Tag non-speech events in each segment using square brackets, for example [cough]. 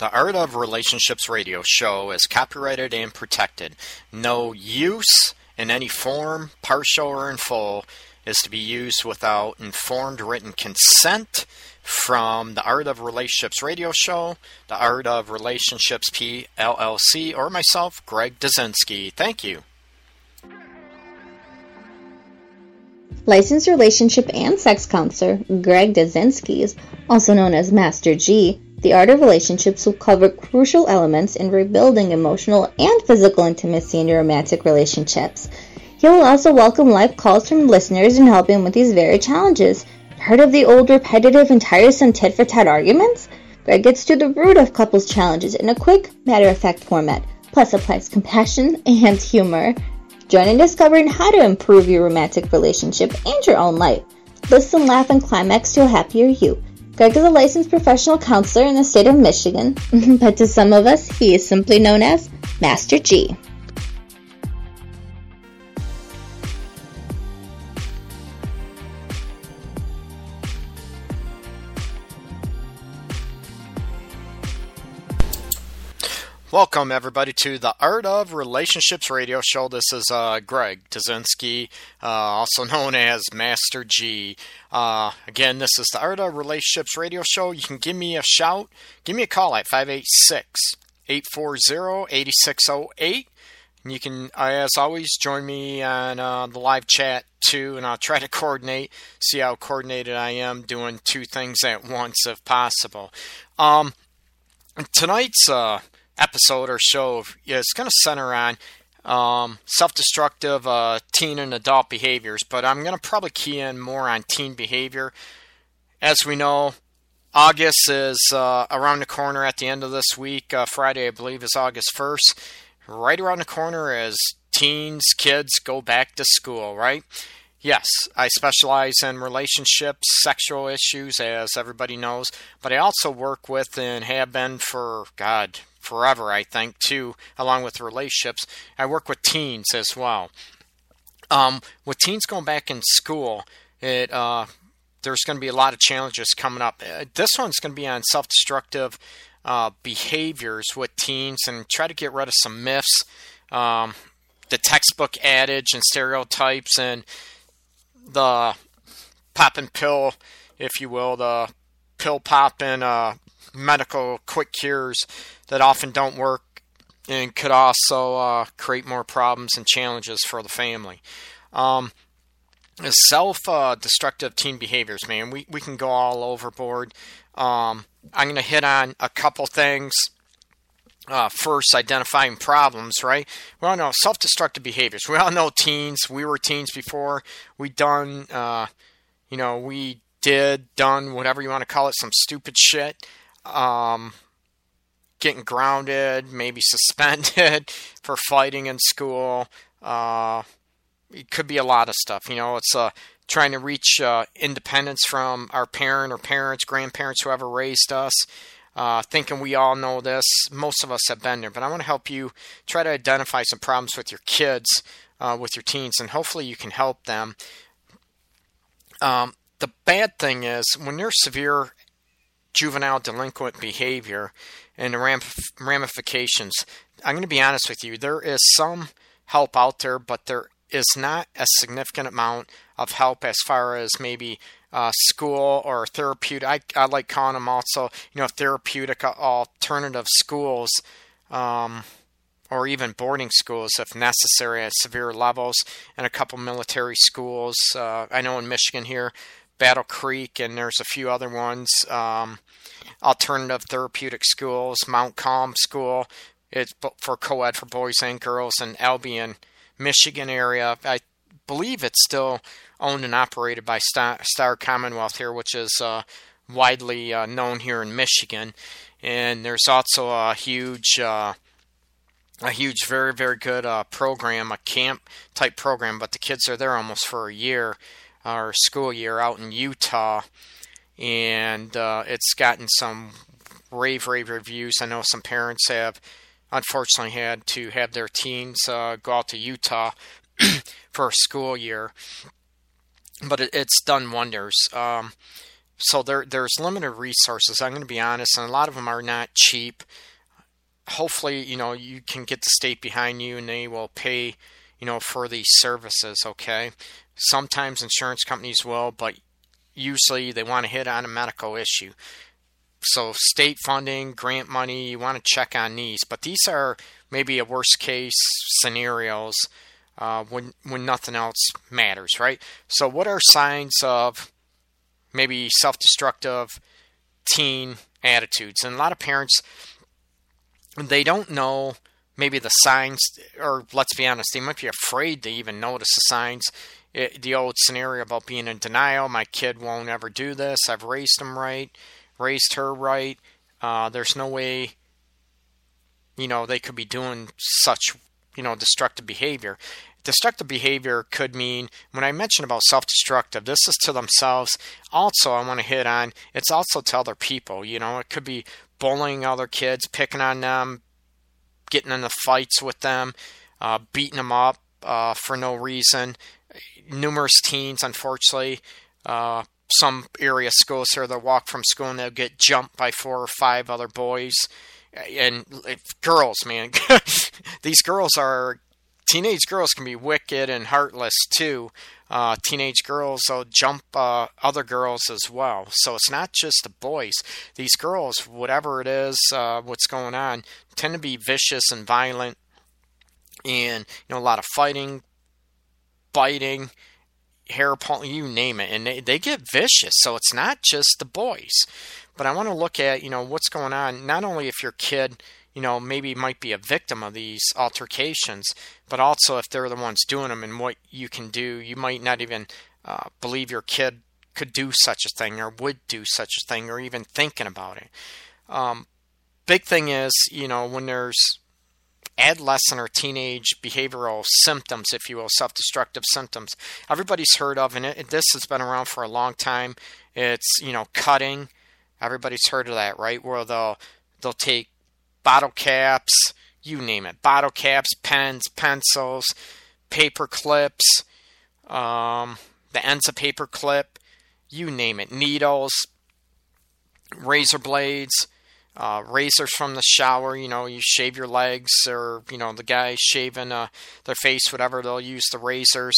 The Art of Relationships radio show is copyrighted and protected. No use in any form, partial or in full, is to be used without informed written consent from the Art of Relationships radio show, the Art of Relationships PLLC, or myself, Greg Dazinski. Thank you. Licensed relationship and sex counselor Greg Dazinski, also known as Master G, the art of relationships will cover crucial elements in rebuilding emotional and physical intimacy in your romantic relationships. He will also welcome live calls from listeners and helping with these very challenges. Heard of the old repetitive and tiresome tit for tat arguments? Greg gets to the root of couples' challenges in a quick, matter of fact format, plus applies compassion and humor. Join in discovering how to improve your romantic relationship and your own life. Listen, laugh, and climax to a happier you. Greg is a licensed professional counselor in the state of Michigan, [laughs] but to some of us, he is simply known as Master G. Welcome, everybody, to the Art of Relationships radio show. This is uh, Greg Dazinski, uh, also known as Master G. Uh, again, this is the Art of Relationships radio show. You can give me a shout, give me a call at 586 840 8608. And you can, uh, as always, join me on uh, the live chat too, and I'll try to coordinate, see how coordinated I am doing two things at once if possible. Um, tonight's uh, episode or show—it's going to center on um, self-destructive uh, teen and adult behaviors, but I'm going to probably key in more on teen behavior. As we know, August is uh, around the corner at the end of this week. Uh, Friday, I believe, is August 1st. Right around the corner as teens, kids go back to school, right? Yes, I specialize in relationships, sexual issues, as everybody knows, but I also work with and have been for, God, forever, I think, too, along with relationships. I work with teens as well. Um, with teens going back in school, it uh, there's going to be a lot of challenges coming up. Uh, this one's going to be on self-destructive uh, behaviors with teens and try to get rid of some myths, um, the textbook adage and stereotypes, and the pop and pill, if you will, the pill popping uh, medical quick cures that often don't work and could also uh, create more problems and challenges for the family. Um, self uh, destructive teen behaviors, man, we, we can go all overboard. Um, I'm going to hit on a couple things. Uh, first, identifying problems, right? We all know self destructive behaviors. We all know teens. We were teens before. We done, uh, you know, we did, done, whatever you want to call it, some stupid shit um, getting grounded, maybe [laughs] suspended for fighting in school. Uh, it could be a lot of stuff. You know, it's uh, trying to reach uh, independence from our parent or parents, grandparents, whoever raised us. Uh, thinking we all know this. Most of us have been there, but I want to help you try to identify some problems with your kids, uh, with your teens, and hopefully you can help them. Um, the bad thing is when there's severe juvenile delinquent behavior and the ramifications. I'm going to be honest with you, there is some help out there, but there is not a significant amount of help as far as maybe uh, school or therapeutic. I, I like calling them also, you know, therapeutic alternative schools. Um, or even boarding schools if necessary at severe levels, and a couple military schools. Uh, I know in Michigan here, Battle Creek, and there's a few other ones. Um, alternative therapeutic schools, Montcalm School. It's for co-ed for boys and girls in Albion, Michigan area. I believe it's still owned and operated by Starr, Commonwealth here, which is uh, widely uh, known here in Michigan. And there's also a huge uh, a huge, very, very good uh, program, a camp type program, but the kids are there almost for a year our school year out in Utah, and uh, it's gotten some rave, rave reviews. I know some parents have unfortunately had to have their teens uh, go out to Utah [clears throat] for a school year, but it, it's done wonders. Um, so there there's limited resources. I'm going to be honest, and a lot of them are not cheap. Hopefully, you know you can get the state behind you, and they will pay, you know, for these services. Okay. Sometimes insurance companies will, but usually they want to hit on a medical issue. So state funding, grant money, you want to check on these. But these are maybe a worst case scenarios uh, when when nothing else matters, right? So what are signs of maybe self-destructive teen attitudes? And a lot of parents they don't know maybe the signs, or let's be honest, they might be afraid to even notice the signs. It, the old scenario about being in denial, my kid won't ever do this. I've raised him right raised her right. Uh, there's no way, you know, they could be doing such, you know, destructive behavior. Destructive behavior could mean, when I mention about self destructive, this is to themselves. Also, I want to hit on, it's also to other people. You know, it could be bullying other kids, picking on them, getting into fights with them, uh, beating them up uh, for no reason. Numerous teens, unfortunately, uh, some area schools here they'll walk from school and they'll get jumped by four or five other boys. And girls man [laughs] these girls are teenage girls can be wicked and heartless too. Uh, teenage girls will jump uh, other girls as well. So it's not just the boys. These girls whatever it is uh, what's going on tend to be vicious and violent. And you know a lot of fighting biting hair pulling, you name it, and they, they get vicious. So it's not just the boys. But I want to look at, you know, what's going on, not only if your kid, you know, maybe might be a victim of these altercations, but also if they're the ones doing them and what you can do. You might not even uh, believe your kid could do such a thing or would do such a thing or even thinking about it. Um, big thing is, you know, when there's adolescent or teenage behavioral symptoms, if you will, self destructive symptoms. Everybody's heard of, and it, this has been around for a long time. It's, you know, cutting. Everybody's heard of that, right? Where they'll, they'll take bottle caps, you name it, bottle caps, pens, pencils, paper clips, um, the ends of paper clip, you name it, needles, razor blades uh, razors from the shower. You know, you shave your legs, or you know, the guy shaving uh, their face, whatever. They'll use the razors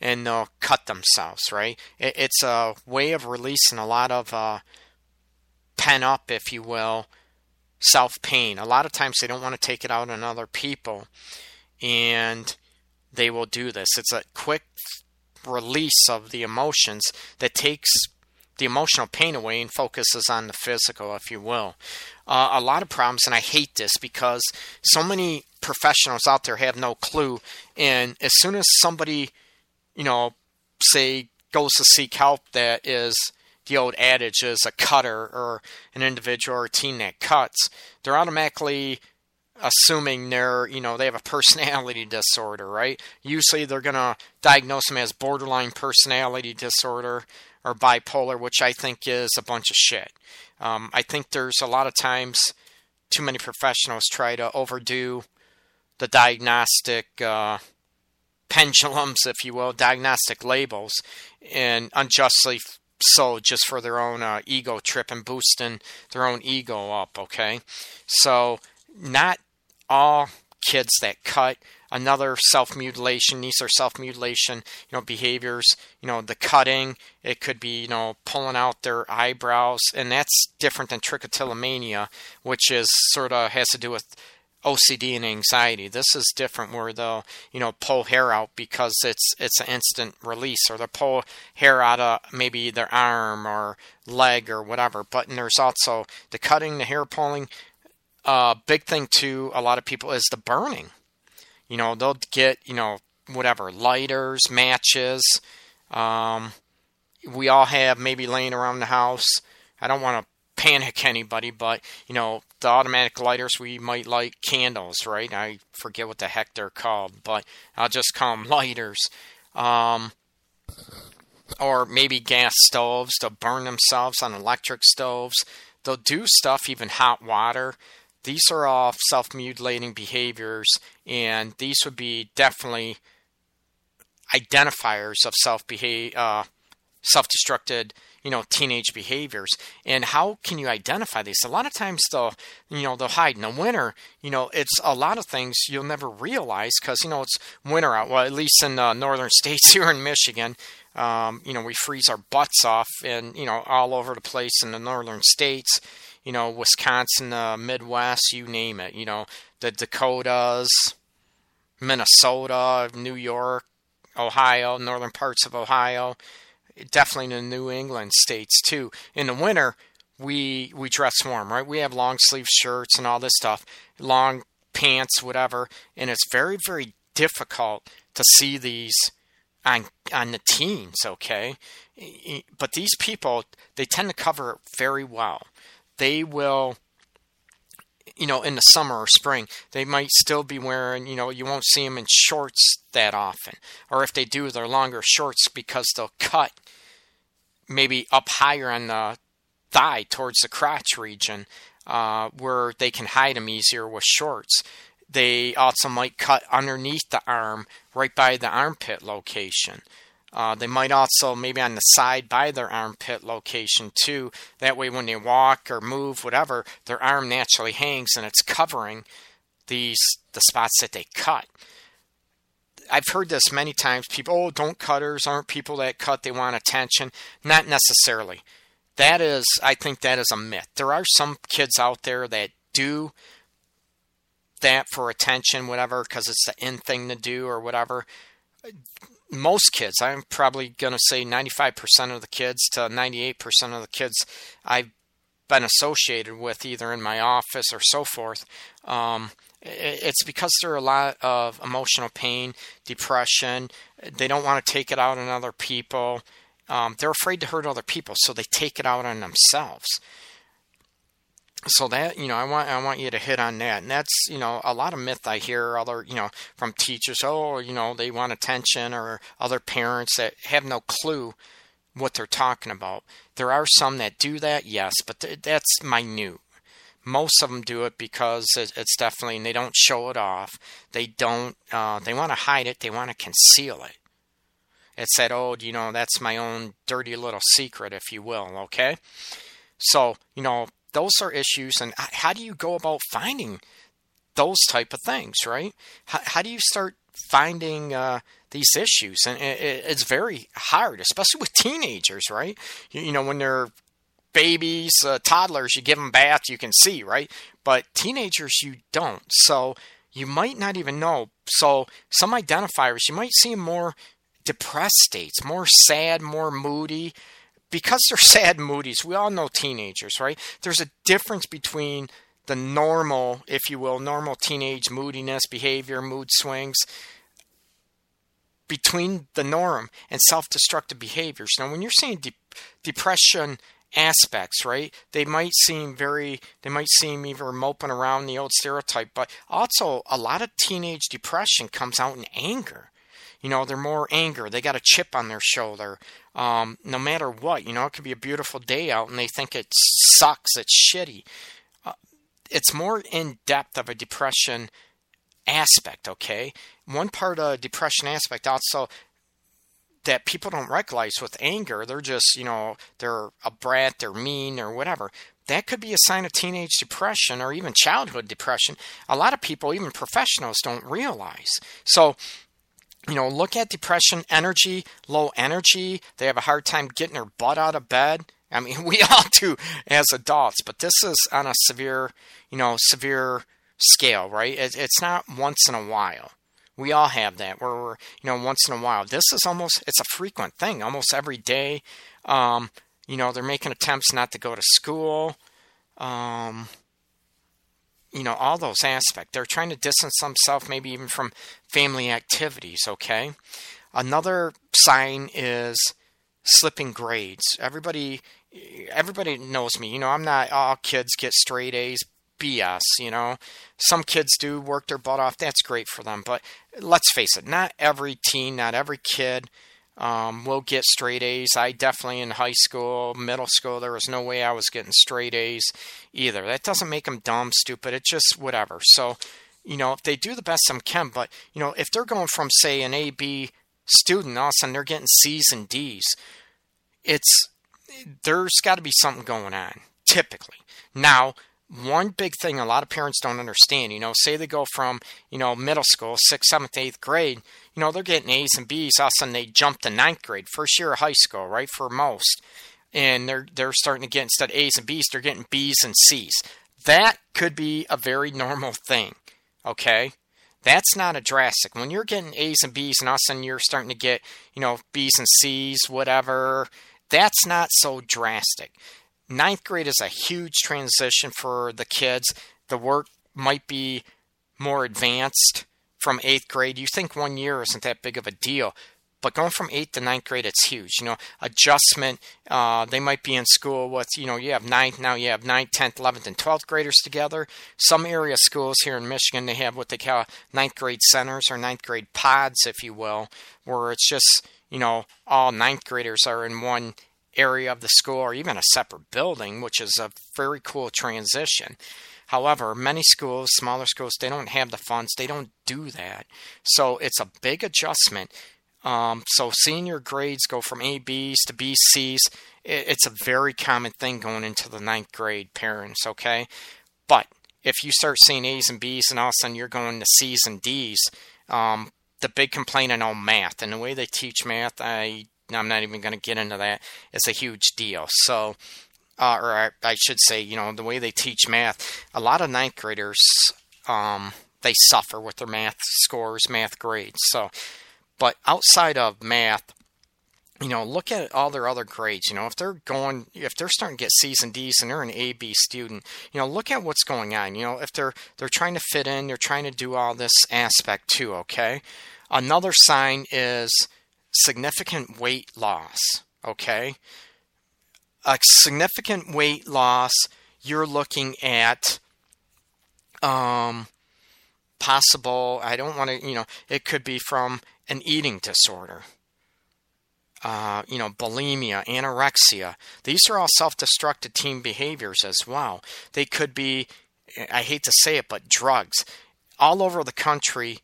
and they'll cut themselves. Right? It, it's a way of releasing a lot of uh, pent up, if you will, self pain. A lot of times they don't want to take it out on other people, and they will do this. It's a quick release of the emotions that takes the emotional pain away and focuses on the physical, if you will. Uh, a lot of problems, and I hate this because so many professionals out there have no clue. And as soon as somebody, you know, say goes to seek help, that is the old adage is a cutter or an individual or a teen that cuts, they're automatically assuming they're you know they have a personality [laughs] disorder right usually they're going to diagnose them as borderline personality disorder or bipolar, which I think is a bunch of shit. Um, I think there's a lot of times too many professionals try to overdo the diagnostic uh, pendulums, if you will, diagnostic labels, and unjustly so just for their own uh, ego trip and boosting their own ego up, okay? So, not all kids that cut another self mutilation. These are self mutilation, you know, behaviors. You know, the cutting. It could be, you know, pulling out their eyebrows, and that's different than trichotillomania, which is sort of has to do with OCD and anxiety. This is different where they'll, you know, pull hair out because it's it's an instant release, or they'll pull hair out of maybe their arm or leg or whatever. But there's also the cutting, the hair pulling. Uh, big thing too, a lot of people is the burning. You know, they'll get, you know, whatever, lighters, matches. Um, we all have maybe laying around the house. I don't want to panic anybody, but, you know, the automatic lighters, we might light candles, right? I forget what the heck they're called, but I'll just call them lighters. Um, or maybe gas stoves. They'll burn themselves on electric stoves. They'll do stuff, even hot water. These are all self mutilating behaviors, and these would be definitely identifiers of self uh, self destructed, you know, teenage behaviors. And how can you identify these? A lot of times they'll, you know, they'll hide in the winter. You know, it's a lot of things you'll never realize because, you know, it's winter out. Well, at least in the northern [laughs] states here in Michigan, um, you know, we freeze our butts off and, you know, all over the place in the northern states, you know, Wisconsin, the Midwest, you name it, you know, the Dakotas, Minnesota, New York, Ohio, northern parts of Ohio, definitely the New England states too. In the winter, we we dress warm, right? We have long sleeve shirts and all this stuff, long pants, whatever, and it's very very difficult to see these on on the teens, okay? But these people, they tend to cover very well. They will you know, in the summer or spring, they might still be wearing, you know, you won't see them in shorts that often. Or if they do, they're longer shorts because they'll cut maybe up higher on the thigh towards the crotch region uh, where they can hide them easier with shorts. They also might cut underneath the arm right by the armpit location. Uh, they might also maybe on the side by their armpit location too. That way, when they walk or move, whatever, their arm naturally hangs and it's covering these the spots that they cut. I've heard this many times. People, oh, don't cutters aren't people that cut. They want attention. Not necessarily. That is, I think that is a myth. There are some kids out there that do that for attention, whatever, because it's the in thing to do or whatever. Most kids, I'm probably going to say 95% of the kids to 98% of the kids I've been associated with, either in my office or so forth, um, it's because there are a lot of emotional pain, depression. They don't want to take it out on other people. Um, they're afraid to hurt other people, so they take it out on themselves. So that you know, I want I want you to hit on that, and that's you know a lot of myth I hear other you know from teachers. Oh, you know they want attention, or other parents that have no clue what they're talking about. There are some that do that, yes, but th- that's minute most of them do it because it's definitely and they don't show it off they don't uh, they want to hide it they want to conceal it it's that old you know that's my own dirty little secret if you will okay so you know those are issues and how do you go about finding those type of things right how, how do you start finding uh, these issues and it, it's very hard especially [laughs] with teenagers right you, you know when they're babies, uh, toddlers, you give them baths, you can see, right? But teenagers, you don't. So you might not even know. So some identifiers, you might see more depressed states, more sad, more moody. Because they're [laughs] sad moodies, we all know teenagers, right? There's a difference between the normal, if you will, normal teenage moodiness, behavior, mood swings, between the norm and self destructive behaviors. Now, when you're seeing de- depression aspects, right? They might seem very, they might seem even moping around the old stereotype, but also a lot of teenage depression comes out in anger. You know, they're more anger. They got a chip on their shoulder. Um, no matter what, you know, it could be a beautiful day out and they think it sucks, it's shitty. Uh, it's more in depth of a depression aspect, okay? One part of depression aspect also that people don't recognize with anger. They're just, you know, they're a brat, they're mean, or whatever. That could be a sign of teenage depression or even childhood depression. A lot of people, even professionals, don't realize. So, you know, look at depression, energy, low energy. They have a hard time getting their butt out of bed. I mean, [laughs] we all do as adults, but this is on a severe, you know, severe scale, right? It's not once in a while. We all have that where we're, you know, once in a while. This is almost, it's a frequent thing, almost every day. Um, you know, they're making attempts not to go to school. Um, you know, all those aspects. They're trying to distance themselves maybe even from family activities, okay? Another sign is slipping grades. Everybody everybody knows me. You know, I'm not all kids get straight A's, BS, you know. Some kids do work their butt off. That's great for them. But let's face it, not every teen, not every kid um, will get straight A's. I definitely in high school, middle school, there was no way I was getting straight A's either. That doesn't make them dumb, stupid. It's just whatever. So, you know, if they do the best they can, but, you know, if they're going from, say, an A, B student, all of a sudden they're getting C's and D's, it's there's got to be something going on, typically. Now, one big thing a lot of parents don't understand, you know, say they go from, you know, middle school, sixth, seventh, eighth grade, you know, they're getting A's and B's, all of a sudden they jump to ninth grade, first year of high school, right, for most. And they're they're starting to get instead of A's and B's, they're getting B's and C's. That could be a very normal thing. Okay? That's not a drastic. When you're getting A's and B's and all of a sudden you're starting to get, you know, B's and C's, whatever, that's not so drastic. Ninth grade is a huge transition for the kids. The work might be more advanced from eighth grade. You think one year isn't that big of a deal, but going from eighth to ninth grade, it's huge. You know, adjustment. Uh, they might be in school with, you know, you have ninth now. You have ninth, tenth, eleventh, and twelfth graders together. Some area schools here in Michigan, they have what they call ninth grade centers or ninth grade pods, if you will, where it's just you know all ninth graders are in one area of the school or even a separate building, which is a very cool transition. However, many schools, smaller schools, they don't have the funds. They don't do that. So it's a big adjustment. Um, so seeing your grades go from A B's to B C's, it's a very common thing going into the ninth grade, parents, okay? But if you start seeing A's and B's and all of a sudden you're going to C's and D's, um, the big complaint I know math and the way they teach math, I I'm not even going to get into that. It's a huge deal. So, uh, or I, I, should say, you know, the way they teach math, a lot of ninth graders, um, they suffer with their math scores, math grades. So, but outside of math, you know, look at all their other grades. You know, if they're going, if they're starting to get C's and D's and they're an A B student, you know, look at what's going on. You know, if they're they're trying to fit in, they're trying to do all this aspect too. Okay. Another sign is significant weight loss. Okay. A significant weight loss. You're looking at um, possible. I don't want to. You know, it could be from an eating disorder. Uh, you know, bulimia, anorexia. These are all self destructive teen behaviors as well. They could be, I hate to say it, but drugs. All over the country,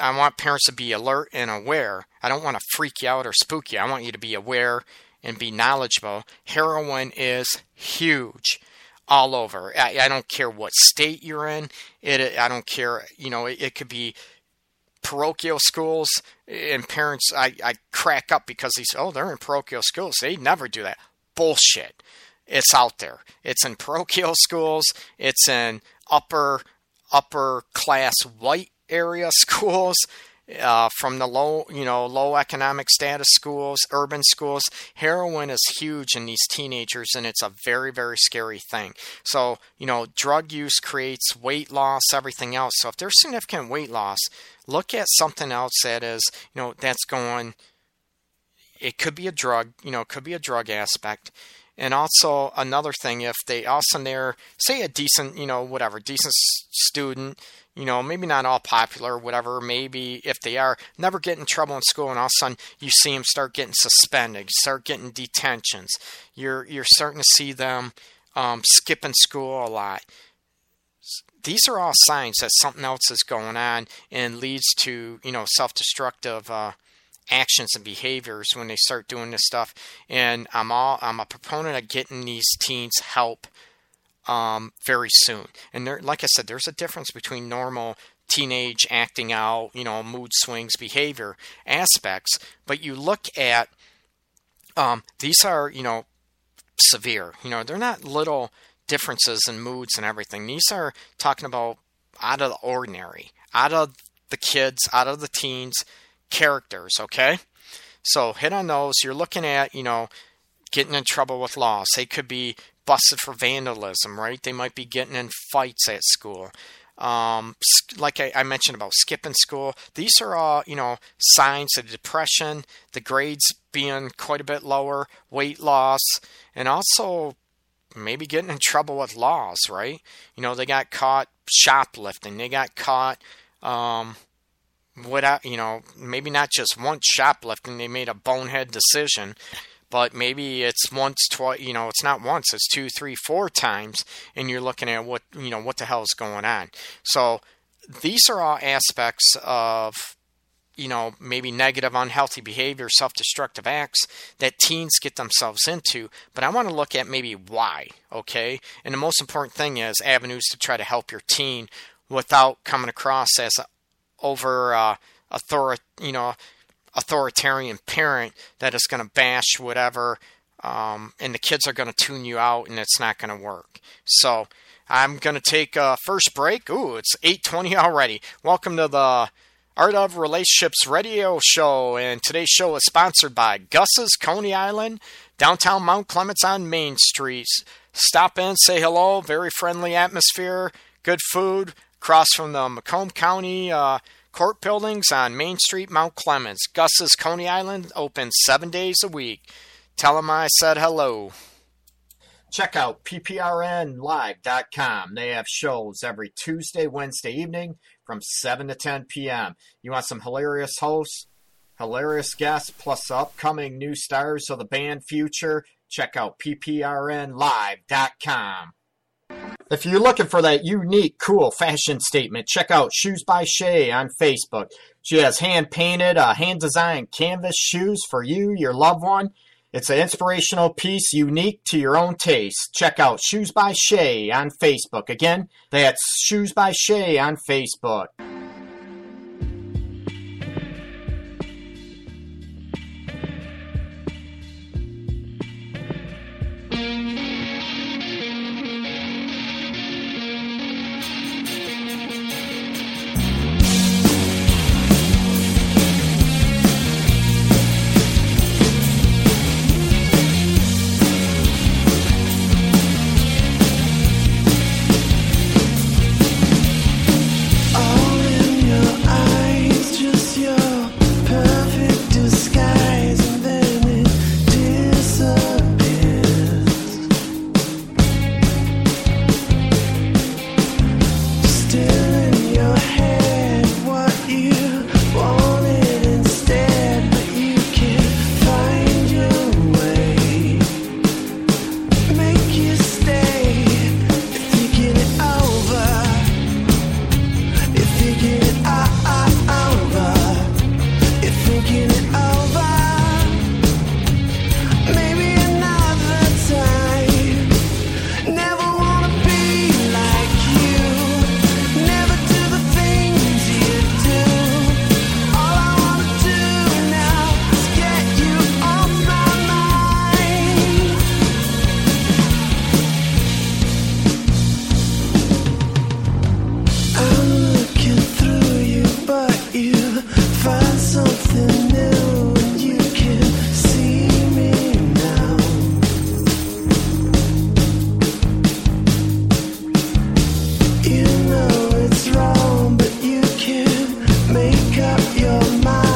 I want parents to be alert and aware. I don't want to freak you out or spook you. I want you to be aware and be knowledgeable. Heroin is huge all over. I, I don't care what state you're in. It. I don't care. You know, it, it could be parochial schools and parents I, I crack up because they say, oh, they're in parochial schools. They never do that. Bullshit. It's out there. It's in parochial schools. It's in upper upper class white area [laughs] schools. Uh, from the low, you know, low economic status schools, urban schools. Heroin is huge in these teenagers, and it's a very, very scary thing. So, you know, drug use creates weight loss, everything else. So, if there's significant weight loss, look at something else that is, you know, that's going. It could be a drug, you know, it could be a drug aspect. And also another thing, if they also they're say a decent, you know, whatever, decent student, you know, maybe not all popular, whatever, maybe if they are, never get in trouble in school, and all of a sudden you see them start getting suspended, start getting detentions. You're you're starting to see them um, skipping school a lot. These are all signs that something else is going on and leads to you know self-destructive uh, actions and behaviors when they start doing this stuff. And I'm all I'm a proponent of getting these teens help um, very soon. And there, like I said, there's a difference between normal teenage acting out, you know, mood swings, behavior aspects. But you look at um, these are, you know, severe. You know, they're not little differences in moods and everything. These are talking about out of the ordinary, out of the kids, out of the teens characters. Okay, so hit on those. You're looking at, you know, getting in trouble with laws. They could be busted for vandalism, right? They might be getting in fights at school. Um, like I, I, mentioned about skipping school, these are all, you know, signs of depression, the grades being quite a bit lower, weight loss, and also maybe getting in trouble with laws, right? You know, they got caught shoplifting, they got caught, um, without, you know, maybe not just once shoplifting, they made a bonehead decision but maybe it's once, twice, you know, it's not once, it's two, three, four times, and you're looking at what, you know, what the hell is going on. So these are all aspects of you know, maybe negative, unhealthy behavior, self destructive acts that teens get themselves into. But I want to look at maybe why, okay? And the most important thing is avenues to try to help your teen without coming across as over uh, author, you know, authoritarian parent that is going to bash whatever, um, and the kids are going to tune you out, and it's not going to work. So I'm going to take a first break. Ooh, it's 8:20 already. Welcome to the Art of Relationships radio show, and today's show is sponsored by Gus's Coney Island, downtown Mount Clemens on Main Street. Stop in, say hello, very friendly atmosphere, good food, across from the Macomb County uh, court buildings on Main Street, Mount Clemens. Gus's Coney Island open seven days a week. Tell them I said hello. Check out pprnlive.com. They have shows every Tuesday, Wednesday evening from 7 to 10 p.m. You want some hilarious hosts, hilarious guests, plus upcoming new stars of the band future? Check out pprnlive.com. If you're looking for that unique, cool fashion statement, check out Shoes by Shay on Facebook. She has hand painted, uh, hand designed canvas shoes for you, your loved one. It's an inspirational piece unique to your own taste. Check out Shoes by Shay on Facebook. Again, that's Shoes by Shay on Facebook. your mind.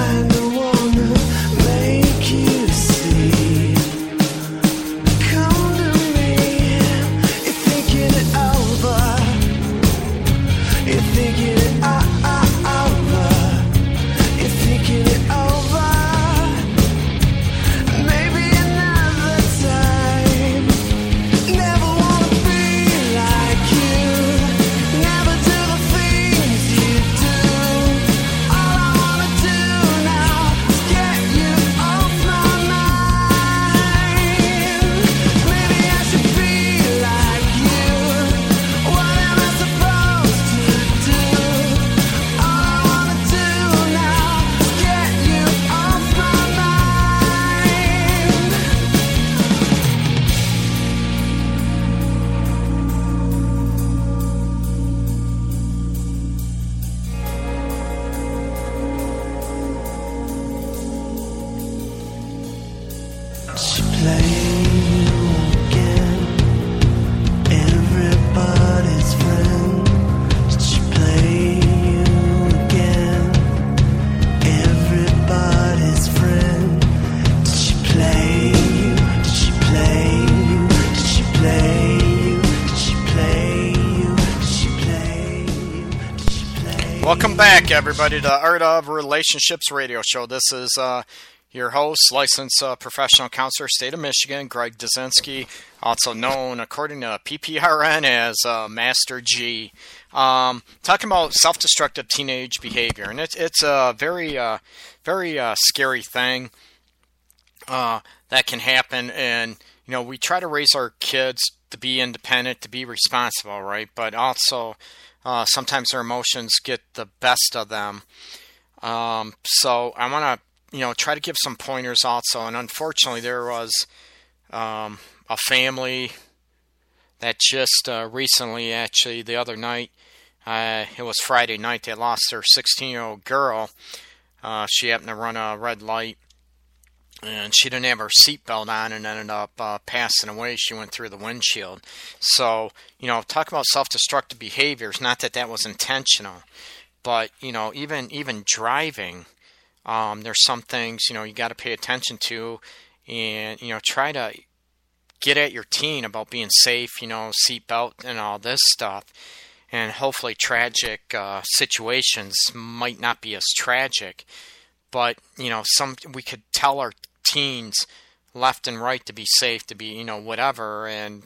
Everybody, to Art of Relationships radio show. This is uh, your host, licensed uh, professional counselor, state of Michigan, Greg Dazinski, also known according to PPRN as uh, Master G. Um, talking about self-destructive teenage behavior, and it's it's a very uh, very uh, scary thing uh, that can happen. And you know, we try to raise our kids to be independent, to be responsible, right? But also uh, sometimes their emotions get the best of them. Um, so I want to you know, try to give some pointers also. And unfortunately, there was um, a family that just uh, recently, actually, the other night, uh, it was Friday night, they lost their 16 year old girl. Uh, she happened to run a red light and she didn't have her seatbelt on and ended up uh, passing away. She went through the windshield. So, you know, talk about self destructive behaviors, not that that was intentional, but, you know, even even driving um, there's some things you know you got to pay attention to, and you know try to get at your teen about being safe. You know, seatbelt and all this stuff, and hopefully tragic uh, situations might not be as tragic. But you know, some we could tell our teens left and right to be safe, to be you know whatever, and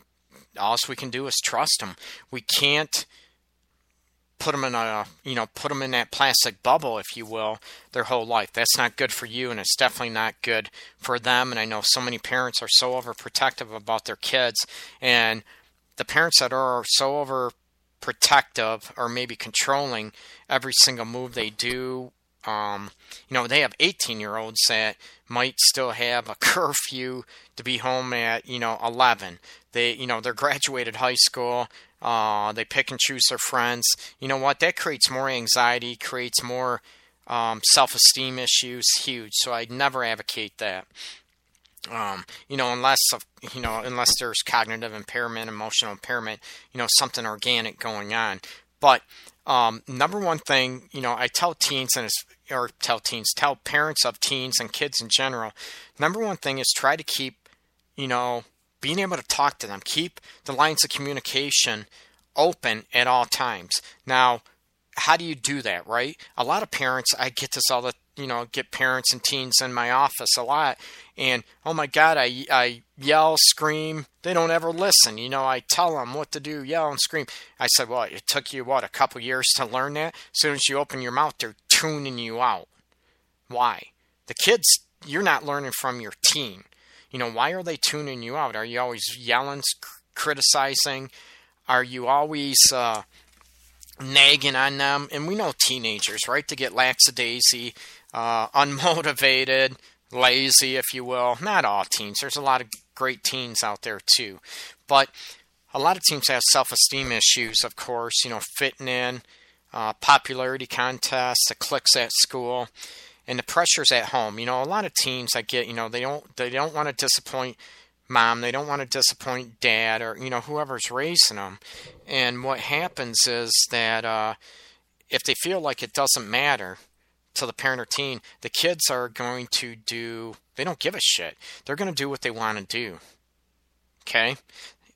all we can do is trust them. We can't put them in a you know put them in that plastic bubble if you will their whole life that's not good for you and it's definitely not good for them and i know so many parents are so overprotective about their kids and the parents that are so overprotective or maybe controlling every single move they do um, you know they have 18 year olds that might still have a [laughs] curfew to be home at you know 11 they you know they're graduated high school uh, they pick and choose their friends. You know what? That creates more anxiety, creates more um, self-esteem issues. Huge. So I never advocate that. Um, you know, unless you know, unless there's cognitive impairment, emotional impairment, you know, something organic going on. But um, number one thing, you know, I tell teens and or tell teens, tell parents of teens and kids in general. Number one thing is try to keep, you know, being able to talk to them, keep the lines of communication open at all times. Now, how do you do that, right? A lot of parents, I get this all the, you know, get parents and teens in my office a lot, and oh my God, I, I yell, scream, they don't ever listen. You know, I tell them what to do, yell and scream. I said, well, it took you, what, a couple years to learn that? As soon as you open your mouth, they're tuning you out. Why? The kids, you're not learning from your teen. You know, why are they tuning you out? Are you always yelling, criticizing? Are you always uh, nagging on them? And we know teenagers, right? To get lackadaisy, uh, [laughs] unmotivated, lazy, if you will. Not all teens. There's a lot of great teens out there too, but a lot of teens have self-esteem issues. Of course, you know, fitting in, uh, popularity contests, the cliques at school and the pressures at home. You know, a lot of teens I get, you know, they don't they don't want to disappoint mom, they don't want to disappoint dad or you know whoever's raising them. And what happens is that uh, if they feel like it doesn't matter to the parent or teen, the kids are going to do. They don't give a shit. They're going to do what they want to do. Okay,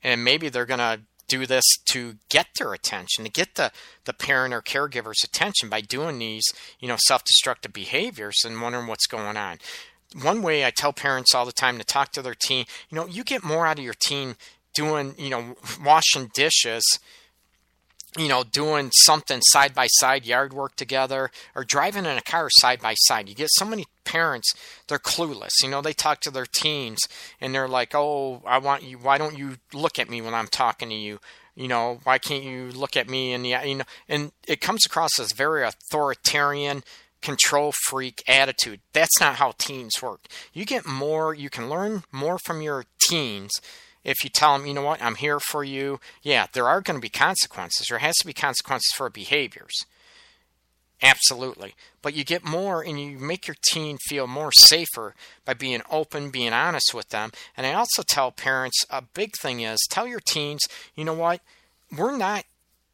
and maybe they're going to do this to get their attention, to get the, the parent or caregiver's attention by doing these, you know, self-destructive behaviors and wondering what's going on. One way I tell parents all the time to talk to their teen, you know, you get more out of your teen doing, you know, washing dishes you know, doing something side by side, yard work together, or driving in a car side by side. You get so many parents, they're clueless. You know, they talk to their teens and they're like, oh, I want you, why don't you look at me when I'm talking to you? You know, why can't you look at me? And, yeah, you know, and it comes across as very authoritarian, control freak attitude. That's not how teens work. You get more, you can learn more from your teens if you tell them, you know what, I'm here for you, yeah, there are going to be consequences. There has to be consequences for behaviors. Absolutely. But you get more and you make your teen feel more safer by being open, being honest with them. And I also tell parents a big thing is tell your teens, you know what, we're not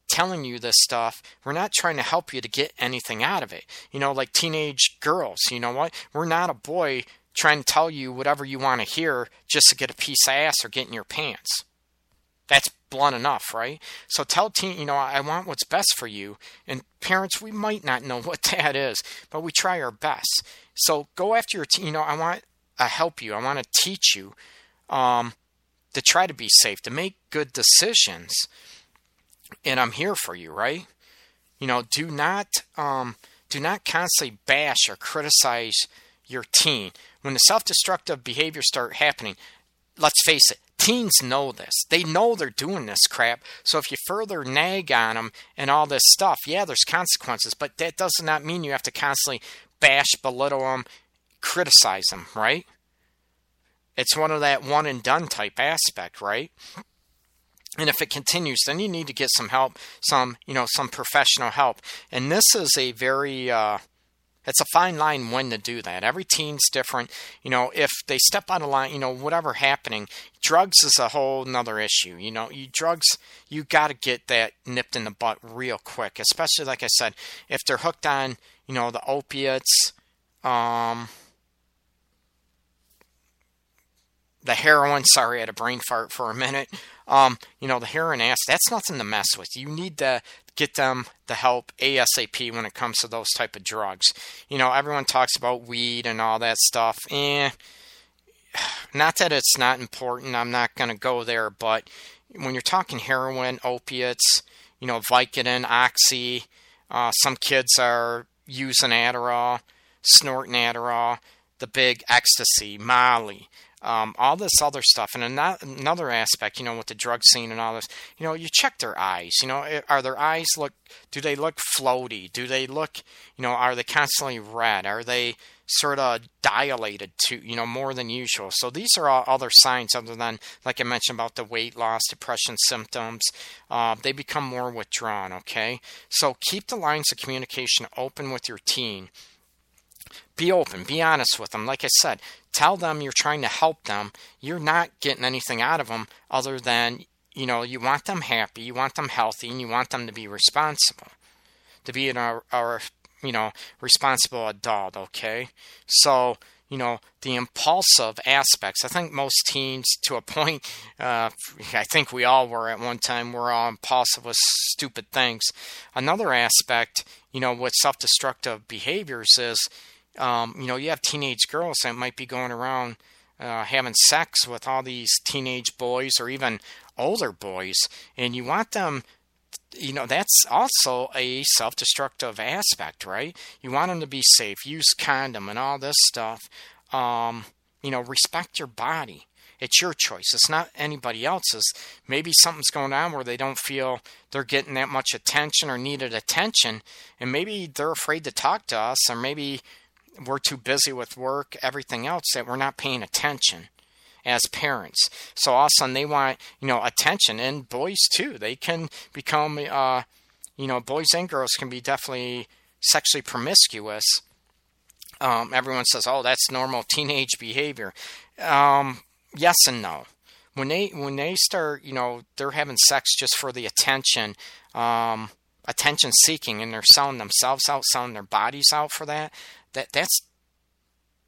telling you this stuff. We're not trying to help you to get anything out of it. You know, like teenage girls, you know what? We're not a boy trying to tell you whatever you want to hear just to get a piece of ass or get in your pants. That's blunt enough, right? So tell teen, you know, I want what's best for you. And parents, we might not know [laughs] what that is, but we try our best. So go after your teen, You know, I want to help you. I want to teach you um, to try to be safe, to make good decisions. And I'm here for you, right? You know, do not um, do not constantly bash or criticize your teen. When the self-destructive behaviors start happening, let's face it, teens know this. They know they're doing this crap. So if you further nag on them and all this stuff, yeah, there's consequences, but that does not mean you have to constantly bash, belittle them, criticize them, right? It's one of that one and done type aspect, right? And if it continues, then you need to get some help, some, you know, some professional help. And this is a very, uh, it's a fine line when to do that. Every teen's different. You know, if they step out of line, you know, whatever happening, drugs is a whole nother issue. You know, you drugs, you got to get that nipped in the butt real quick. Especially, like I said, if they're hooked on, you know, the opiates, um, the heroin. Sorry, I had a brain fart for a minute. Um, you know, the heroin ass, that's nothing to mess with. You need to get them the help ASAP when it comes to those type of drugs. You know, everyone talks about weed and all that stuff. Eh, [sighs] not that it's not important. I'm not going to go there, but when you're talking heroin, opiates, you know, Vicodin, Oxy, uh, some kids are using Adderall, snorting Adderall, the big ecstasy, Molly um, all this other stuff. And another aspect, you know, with the drug scene and all this, you know, you check their eyes. You know, eh, are their eyes look? Do they look floaty? Do they look? You know, are they constantly red? Are they sort of dilated to you know more than usual? So these are all other signs other than like I mentioned about the weight loss, depression symptoms. Uh, they become more withdrawn. Okay, so keep the lines of communication open with your teen be open, be honest with them. Like I said, tell them you're trying to help them. You're not getting anything out of them other than, you know, you want them happy, you want them healthy, and you want them to be responsible, to be an, a, you know, responsible adult, okay? So, you know, the impulsive aspects. I think most teens, to a point, uh, [laughs] I think we all were at one time, we're all impulsive with stupid things. Another aspect, you know, with self destructive behaviors is, um, you know, you have teenage girls that might be going around uh, having sex with all these teenage boys or even older boys, and you want them. You know, that's also a self destructive aspect, right? You want them to be safe, use condom and all this stuff. Um, you know, respect your body. It's your choice. It's not anybody else's. Maybe something's going on where they don't feel they're getting that much attention or needed attention, and maybe they're afraid to talk to us, or maybe we're too busy with work, everything else, that we're not paying attention as parents. So all of a sudden they want, you know, attention. And boys too. They can become, uh, you know, boys and girls can be definitely sexually promiscuous. Um, everyone says, "Oh, that's normal teenage behavior." Um, yes and no. When they when they start, you know, they're having sex just for the attention. Um, attention seeking and they're selling themselves out, selling their bodies out for that, that that's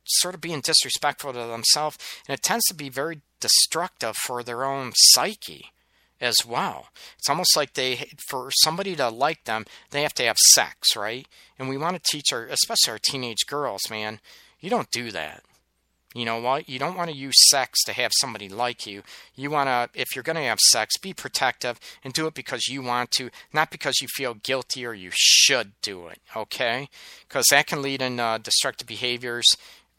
sort of being disrespectful to themselves and it tends to be very destructive for their own psyche as well. It's almost like they for somebody to like them, they have to have sex, right? And we want to teach our especially our teenage girls, man, you don't do that. You know what? You don't want to use sex to have somebody like you. You want to, if you're going to have sex, be protective and do it because you want to, not because you feel guilty or you should do it, okay? Because that can lead in uh, destructive behaviors,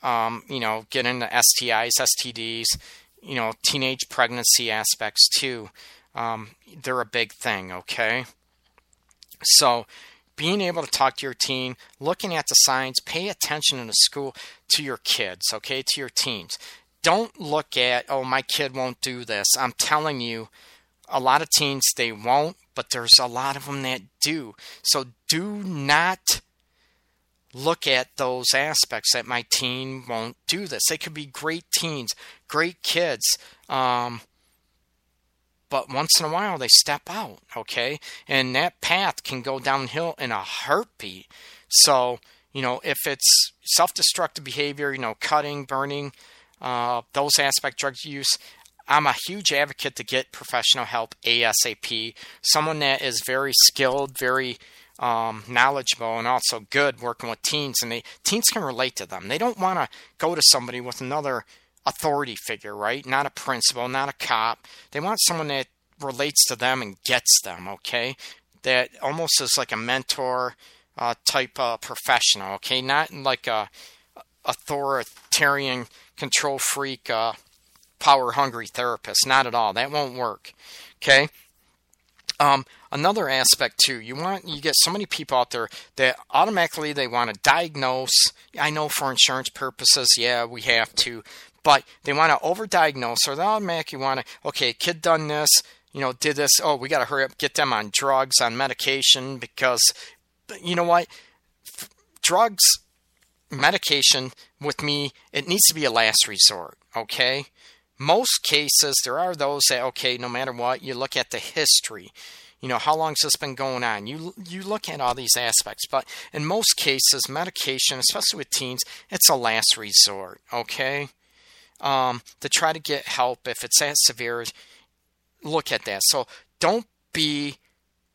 um, you know, get into STIs, STDs, you know, teenage pregnancy aspects too. Um, they're a big thing, okay? So, being able to talk to your teen, looking at the signs, pay attention in the school to your kids, okay, to your teens. Don't look at, oh, my kid won't do this. I'm telling you, a lot of teens, they won't, but there's a lot of them that do. So do not look at those aspects that my teen won't do this. They could be great teens, great kids. Um, but once in a while they step out, okay? And that path can go downhill in a heartbeat. So, you know, if it's self destructive behavior, you know, cutting, burning, uh, those aspect drug use, I'm a huge advocate to get professional help ASAP. Someone that is very skilled, very um, knowledgeable and also good working with teens, and they teens can relate to them. They don't want to go to somebody with another authority figure, right? Not a principal, not a cop. They want someone that relates to them and gets them. Okay, that almost is like a mentor uh, type of professional. Okay, not like a authoritarian control freak, uh, power hungry therapist. Not at all. That won't work. Okay. Um, another aspect too, you want you get so many people out there that automatically they want to diagnose. I know for insurance purposes, yeah, we have to, but they want to overdiagnose or oh, they automatically want to. Okay, kid done this, you know, did this. Oh, we got to hurry up, get them on drugs, on medication because, you know what, drugs, medication with me, it needs to be a last resort. Okay, most cases, there are those that, okay, no matter what, you look at the history. You know, how long has this been going on? You you look at all these aspects, but in most cases, medication, especially with teens, it's a last resort. Okay, um, to try to get help if it's that severe, look at that. So don't be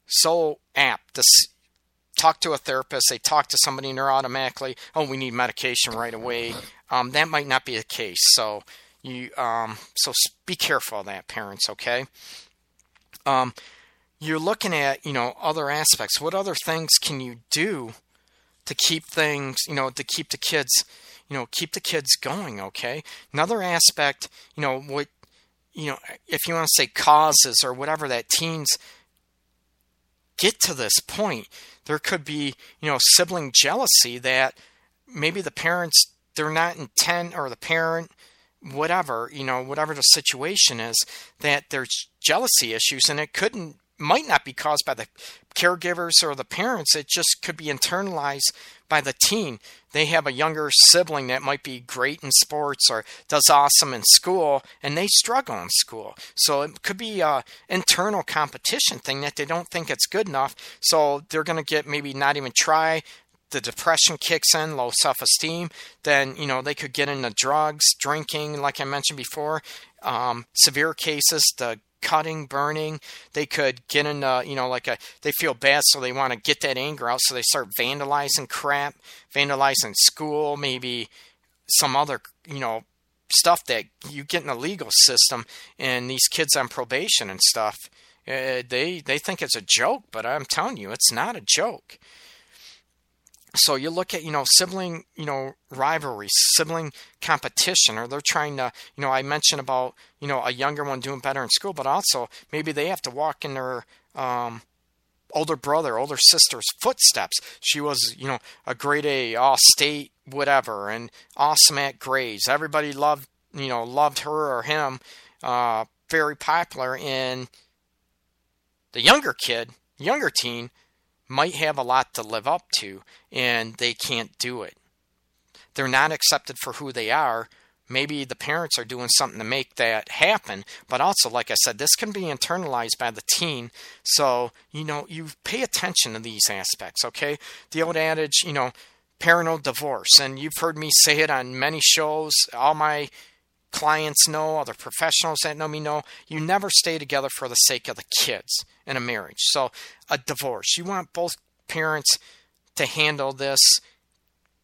so apt to talk to a therapist. They talk to somebody and they're automatically, oh, we need medication right away. Um, that might not be the case. So you um, so be careful of that, parents. Okay. Um, you're looking at you know other aspects. What other things can you do to keep things you know to keep the kids you know keep the kids going? Okay. Another aspect, you know what you know if you want to say causes or whatever that teens get to this point, there could be you know sibling jealousy that maybe the parents they're not intent or the parent whatever, you know, whatever the situation is, that there's jealousy issues and it couldn't might not be caused by the caregivers or the parents. It just could be internalized by the teen. They have a younger sibling that might be great in sports or does awesome in school, and they struggle in school. So it could be a internal competition thing that they don't think it's good enough. So they're going to get maybe not even try the depression kicks in, low self esteem, then you know they could get into drugs, drinking, like I mentioned before. Um, severe cases, the cutting, burning, they could get into you know like a they feel bad, so they want to get that anger out, so they start vandalizing crap, vandalizing school, maybe some other you know stuff that you get in the legal system, and these kids on probation and stuff. Uh, they they think it's a joke, but I'm telling you, it's not a joke so you look at you know sibling you know rivalry sibling competition or they're trying to you know i mentioned about you know a younger one doing better in school but also maybe they have to walk in their um, older brother older sister's footsteps. She was you know a grade a all state whatever and awesome at grades. Everybody loved you know loved her or him uh, very popular in the younger kid younger teen might have a lot to live up to and they can't do it. They're not accepted for who they are. Maybe the parents are doing something to make that happen, but also, like I said, this can be internalized by the teen. So, you know, you pay attention to these aspects, okay? The old adage, you know, parental divorce, and you've heard me say it on many shows. All my clients know, other professionals that know me know, you never stay together for the sake of the kids in a marriage. So, a divorce, you want both parents to handle this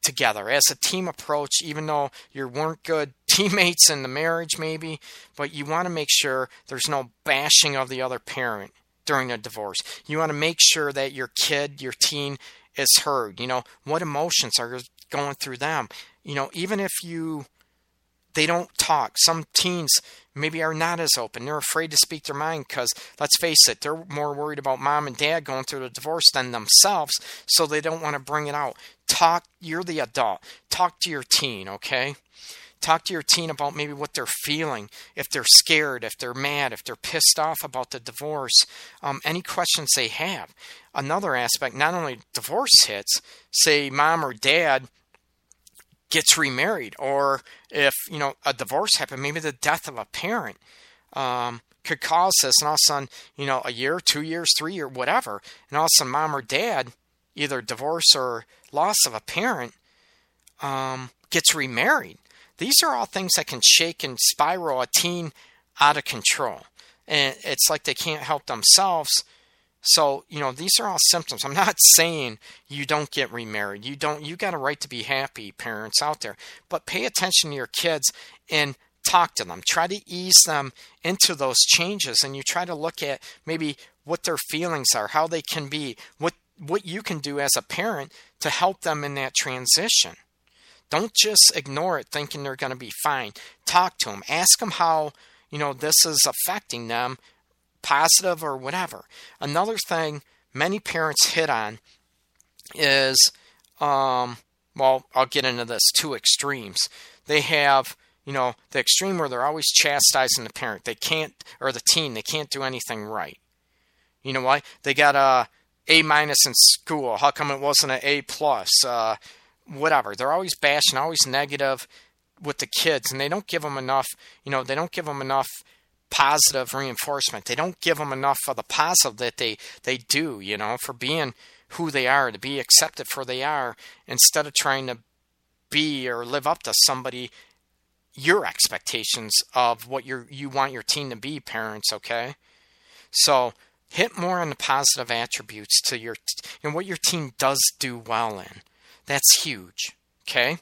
together as a team approach, even though you weren't good [laughs] teammates in the marriage, maybe, but you want to make sure there's no bashing of the other parent during a divorce. You want to make sure that your kid, your teen, is heard. You know, what emotions are going through them? You know, even if you they don't talk. Some teens maybe are not as open. They're afraid to speak their mind because, let's face it, they're more worried about mom and dad going through the divorce than themselves, so they don't want to bring it out. Talk, you're the adult. Talk to your teen, okay? Talk to your teen about maybe what they're feeling, if they're scared, if they're mad, if they're pissed off about the divorce, um, any questions they have. Another aspect, not only divorce hits, say mom or dad gets remarried, or if you know a divorce happened, maybe the death of a parent um, could cause this, and all of a sudden, you know, a year, two years, three year, whatever, and all of a sudden, mom or dad, either divorce or loss of a parent, um, gets remarried. These are all things that can shake and spiral a teen out of control, and it's like they can't help themselves So, you know, these are all symptoms. I'm not [laughs] saying you don't get remarried. You don't you got a right to be happy, parents out there. But pay attention to your kids and talk to them. Try to ease them into those changes and you try to look at maybe what their feelings are, how they can be, what what you can do as a parent to help them in that transition. Don't just ignore it thinking they're going to be fine. Talk to them. Ask them how, you know, this is affecting them positive or whatever. Another thing many parents hit on is, um, well, I'll get into this two extremes. They have, you know, the extreme where they're always chastising the parent. They can't, or the teen, they can't do anything right. You know why? They got a A minus in school. How come it wasn't an A plus? Uh, whatever. They're always bashing, always negative with the kids, and they don't give them enough. You know, they don't give them enough positive reinforcement. They don't give them enough of the positive that they they do, you know, for being who they are, to be accepted for they are, instead of trying to be or live up to somebody your expectations of what you you want your teen to be, parents, okay? So hit more on the positive attributes to your and what your teen does do well in. That's huge, okay?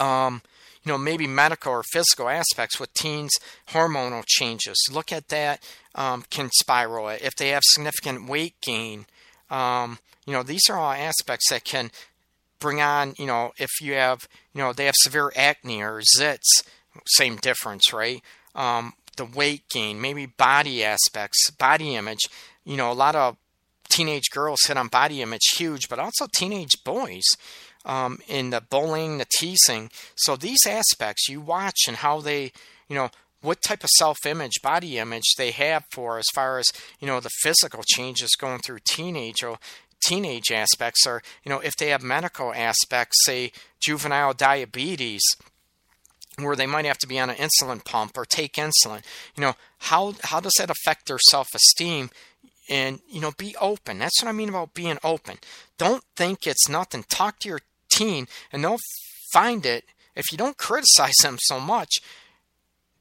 Um, you know, maybe medical or physical aspects with teens, hormonal changes. Look at that, um, can spiral it. If they have significant weight gain, um, you know, these are all aspects that can bring on, you know, if you have, you know, they have severe acne or zits, same difference, right? Um, the weight gain, maybe body aspects, body image. You know, a lot of teenage girls hit on body image huge, but also teenage boys um, in the bullying, the teasing. So these aspects you watch and how they, you know, what type of self-image, body image they have for as far as you know the physical changes going through teenage or teenage aspects, or you know if they have medical aspects, say juvenile diabetes, where they might have to be on an insulin pump or take insulin. You know how how does that affect their self-esteem? And you know, be open. That's what I mean about being open. Don't think it's nothing. Talk to your teen and they'll find it. If you don't criticize them so much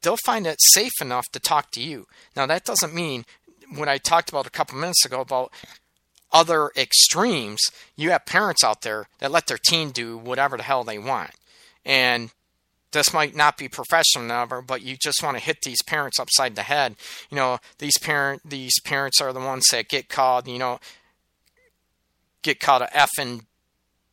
they'll find it safe enough to talk to you. Now that doesn't mean what i talked about a couple minutes ago about other extremes you have parents out there that let their teen do whatever the hell they want. And this might not be professional ever, but you just want to hit these parents upside the head. You know, these parent these parents are the ones that get called, you know, get called a effing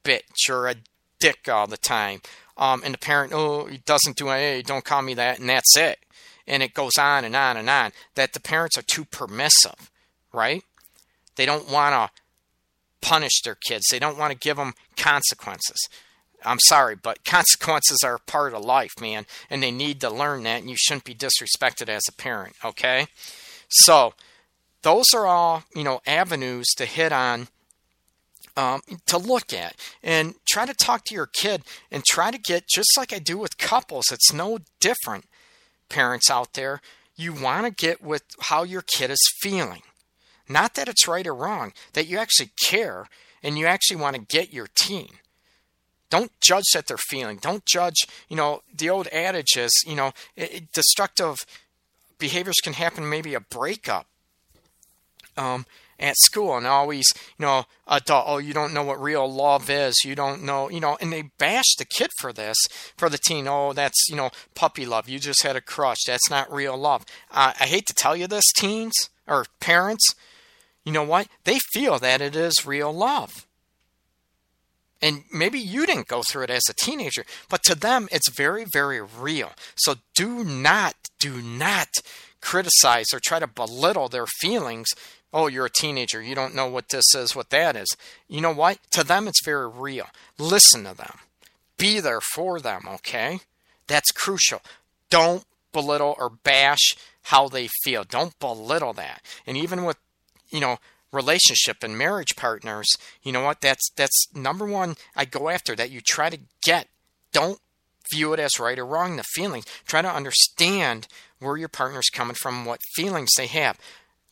bitch or a dick all the time. Um, and the parent, oh, he doesn't do it, don't call me that, and that's it. And it goes on and on and on. That the parents are too permissive, right? They don't want to punish their kids. They don't want to give them consequences. I'm sorry, but [laughs] consequences are part of life, man, and they need to learn that, and you shouldn't be disrespected as a parent, okay? So, those are all, you know, avenues to hit on um, to look at and try to talk to your kid and try to get just like I do with couples. It's no different, parents out there. You want to get with how your kid is feeling. Not that it's right or wrong, that you actually care and you actually want to get your teen. Don't judge that they're feeling. Don't judge, you know, the old adage is, you know, it, destructive behaviors can happen, maybe a breakup. Um, at school and always, you know, adult, oh, you don't know what real love is. You don't know, you know, and they bash the kid for this, for the teen. Oh, that's, you know, puppy love. You just had a crush. That's not real love. Uh, I hate to tell you this, teens or parents. You know what? They feel that it is real love. And maybe you didn't go through it as a teenager, but to them, it's very, very real. So do not, do not criticize or try to belittle their feelings oh, you're a teenager, you don't know what this is, what that is. You know what? To them, it's very real. Listen to them, be there for them, okay? That's crucial. Don't belittle or bash how they feel. Don't belittle that. And even with, you know, relationship and marriage partners, you know what? That's that's number one I go after that you try to get. Don't view it as right or wrong, the feelings. Try to understand where your partner's coming from, what feelings they have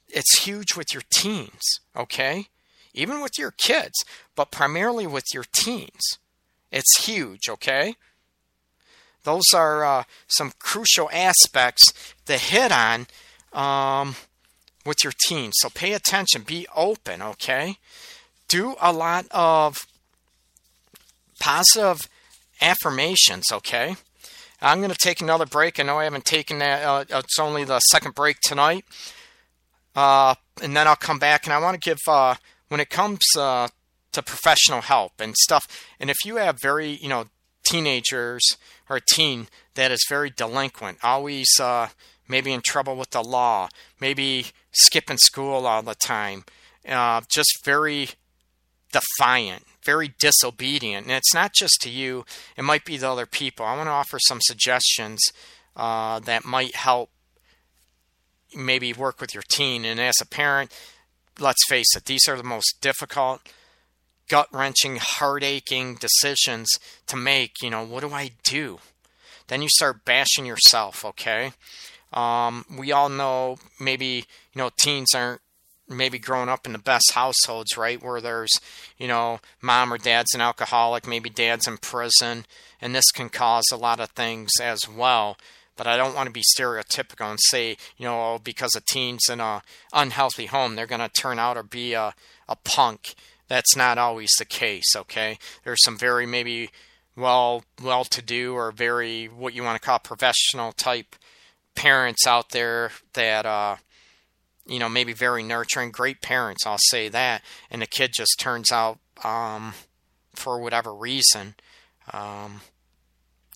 it's huge with your teens, okay? Even with your kids, but primarily with your teens. It's huge, okay? Those are uh, some crucial aspects to hit on um, with your teens. So pay attention, be open, okay? Do a lot of positive affirmations, okay? I'm going to take another break. I know I haven't taken that. Uh, it's only the second break tonight. Uh, and then I'll come back and I want to give, uh, when it comes uh, to professional help and stuff, and if you have very, you know, teenagers or a teen that is very delinquent, always uh, maybe in trouble with the law, maybe skipping school all the time, uh, just very defiant, very disobedient. And it's not just to you, it might be to other people. I want to offer some suggestions uh, that might help maybe work with your teen. And as a parent, let's face it, these are the most difficult, gut wrenching, heart aching decisions to make. You know, what do I do? Then you start bashing yourself, okay? Um, we all know maybe, you know, teens aren't maybe growing up in the best households, right? Where there's, you know, mom or dad's an alcoholic, maybe dad's in prison, and this can cause a lot of things as well. But I don't want to be stereotypical and say, you know, oh, because a teen's in a unhealthy home, they're going to turn out or be a, a punk. That's not always the case, okay? There's some very maybe well well to do or very what you want to call professional type parents out there that uh you know, maybe very nurturing, great parents, I'll say that, and the kid just turns out, um, for whatever reason, um,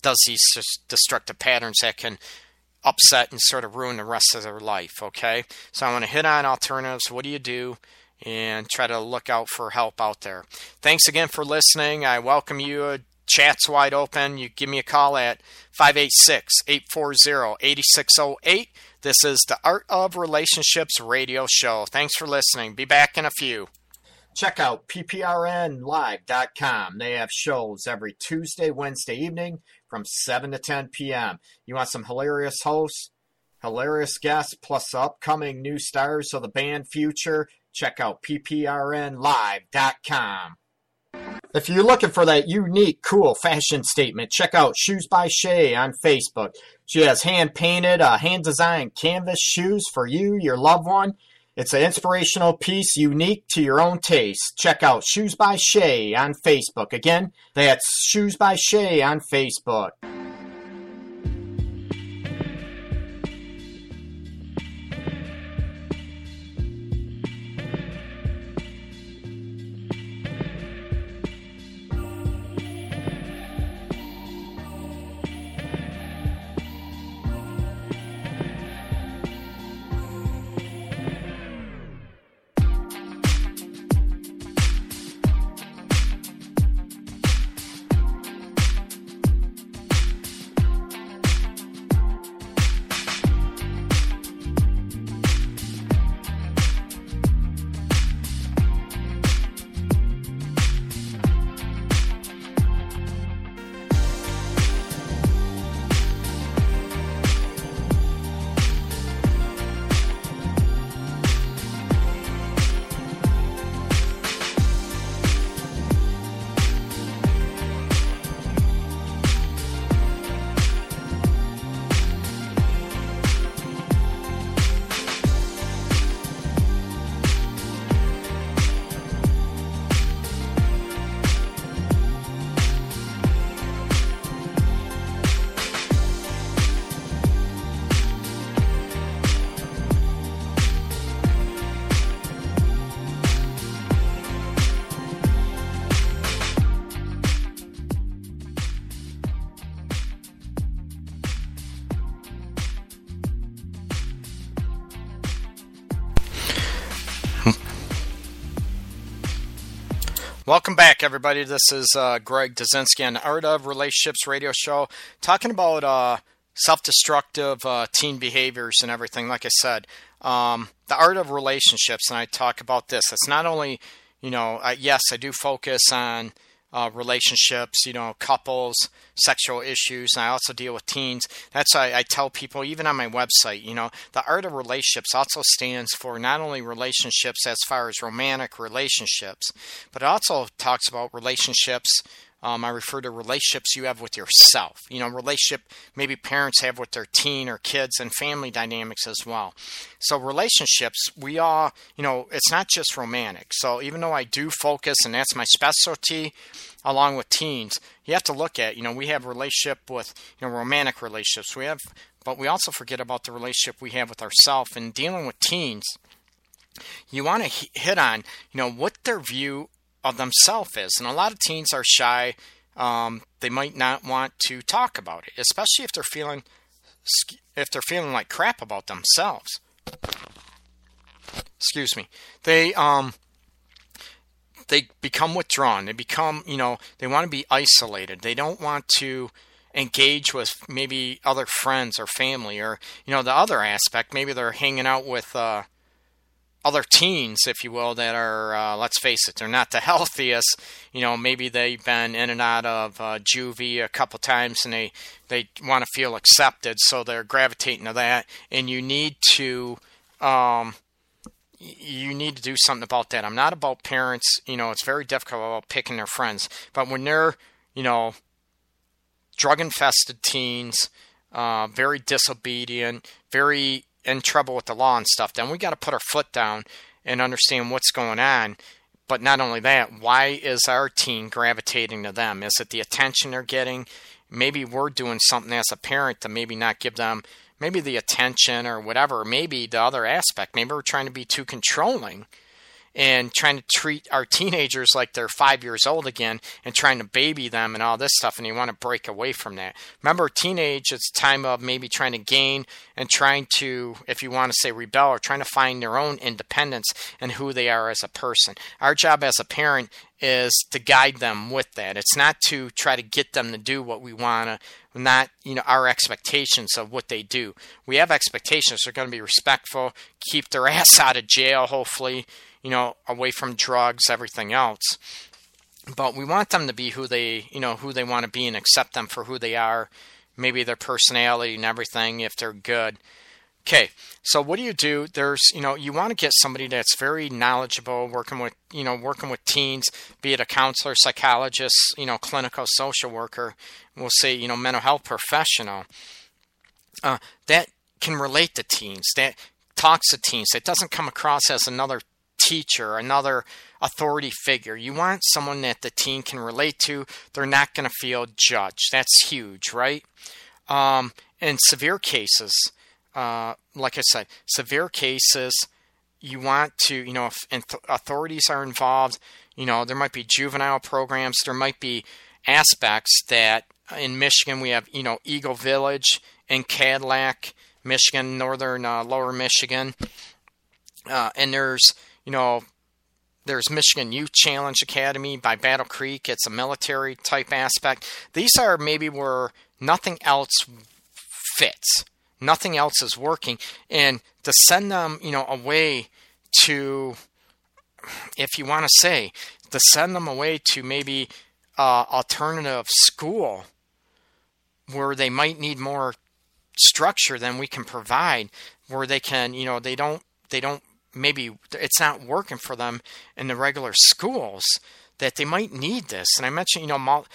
does these destructive patterns that can upset and sort of ruin the rest of their life, okay? So I want to hit on alternatives. What do you do? And try to look out for help out there. Thanks again for listening. I welcome you. Chat's wide open. You give me a call at 586 840 8608. This is the Art of Relationships radio show. Thanks for listening. Be back in a few. Check out pprnlive.com. They have shows every Tuesday, Wednesday evening from 7 to 10 p.m. You want some hilarious hosts, hilarious guests, plus upcoming new stars of the band future? Check out pprnlive.com. If you're looking for that unique, cool fashion statement, check out Shoes by Shay on Facebook. She has hand painted, uh, hand designed canvas shoes for you, your loved one. It's an inspirational piece unique to your own taste. Check out Shoes by Shay on Facebook. Again, that's Shoes by Shay on Facebook. Welcome back, everybody. This is uh, Greg Dazinski on the Art of Relationships radio show, talking about uh, self destructive uh, teen behaviors and everything. Like I said, um, the art of relationships, and I talk about this. It's not only, you know, yes, I do focus on uh, relationships, you know, couples, sexual issues, and I also deal with teens. That's why I tell people, even on my website, you know, the art of relationships also stands for not only relationships as far as romantic relationships, but it also talks about relationships Um, I refer to relationships you have with yourself. You know, relationship maybe parents have with their teen or kids and family dynamics as well. So, relationships, we all, you know, it's not just romantic. So, even though I do focus, and that's my specialty, along with teens, you have to look at, you know, we have relationship with, you know, romantic relationships. We have, but we also forget about the relationship we have with ourselves and dealing with teens. You want to hit on, you know, what their view of themselves is. And a lot of teens are shy. Um, they might not want to talk about it, especially if they're feeling if they're feeling like crap about themselves. Excuse me. They um they become withdrawn. They become, you know, they want to be isolated. They don't want to engage with maybe other friends or family or, you know, the other aspect. Maybe they're hanging out with uh, other teens, if you will, that are, uh, let's face it, they're not the [laughs] healthiest. You know, maybe they've been in and out of uh, juvie a couple times and they, they want to feel accepted, so they're gravitating to that. And you need to, um, you need to do something about that. I'm not about parents, you know, it's very difficult about picking their friends, but when they're, you know, drug infested teens, uh, very disobedient, very in trouble with the law and stuff, then we got to put our foot down and understand what's going on. But not only that, why is our teen gravitating to them? Is it the attention they're getting? Maybe we're doing something as a parent to maybe not give them maybe the attention or whatever. Maybe the other aspect. Maybe we're trying to be too controlling and trying to treat our teenagers like they're five years old again and trying to baby them and all this stuff and you want to break away from that. Remember teenage it's a time of maybe trying to gain and trying to if you want to say rebel or trying to find their own independence and who they are as a person. Our job as a parent is to guide them with that. It's not to try to get them to do what we want to not you know our expectations of what they do. We have expectations. They're going to be respectful keep their [laughs] ass out of jail hopefully you know, away from drugs, everything else. But we want them to be who they, you know, who they want to be and accept them for who they are, maybe their personality and everything if they're good. Okay, so what do you do? There's, you know, you want to get somebody that's very knowledgeable, working with, you know, working with teens, be it a counselor, psychologist, you know, clinical social worker, we'll say, you know, mental health professional, uh, that can relate to teens, that talks to teens, that doesn't come across as another teacher, another authority figure. You want someone that the teen can relate to. They're not going to feel judged. That's huge, right? Um, in severe cases, uh, like I said, severe cases, you want to, you know, if authorities are involved, you know, there might be juvenile programs, there might be aspects that in Michigan we have, you know, Eagle Village in Cadillac, Michigan, northern uh, lower Michigan. Uh, and there's you know, there's Michigan Youth Challenge Academy by Battle Creek. It's a military type aspect. These are maybe where nothing else fits, nothing else is working, and to send them, you know, away to, if you want to say, to send them away to maybe uh, alternative school where they might need more structure than we can provide, where they can, you know, they don't they don't maybe it's not working for them in the regular schools that they might need this. And I mentioned, you know, Mount,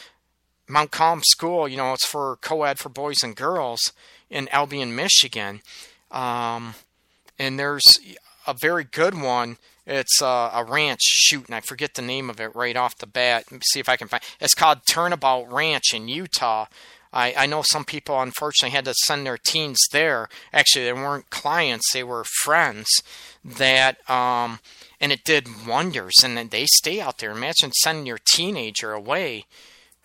Montcalm School, you know, it's for co-ed for boys and girls in Albion, Michigan. Um, and there's a very good one. It's a, a ranch shoot, and I forget the name of it right off the bat. see if I can find. It's called Turnabout Ranch in Utah, I, I know some people unfortunately had to send their teens there. Actually, they weren't clients; they were friends. That um, and it did wonders. And then they stay out there. Imagine sending your teenager away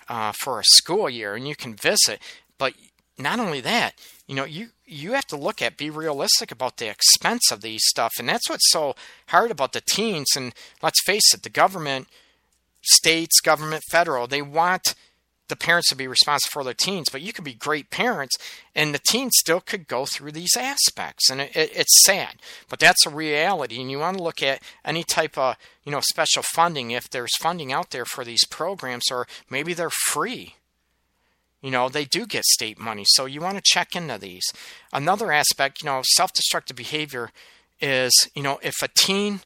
uh, for a school year, and you can visit. But not only that, you know, you you have to look at be realistic about the expense of these stuff, and that's what's so hard about the teens. And let's face it, the government, states, government, federal, they want the parents to be responsible for their teens, but you could be great parents and the teens still could go through these aspects. And it, it, it's sad, but that's a reality. And you want to look at any type of, you know, special funding if there's funding out there for these programs, or maybe they're free. You know, they do get state money. So you want to check into these. Another aspect, you know, self destructive behavior is, you know, if a teen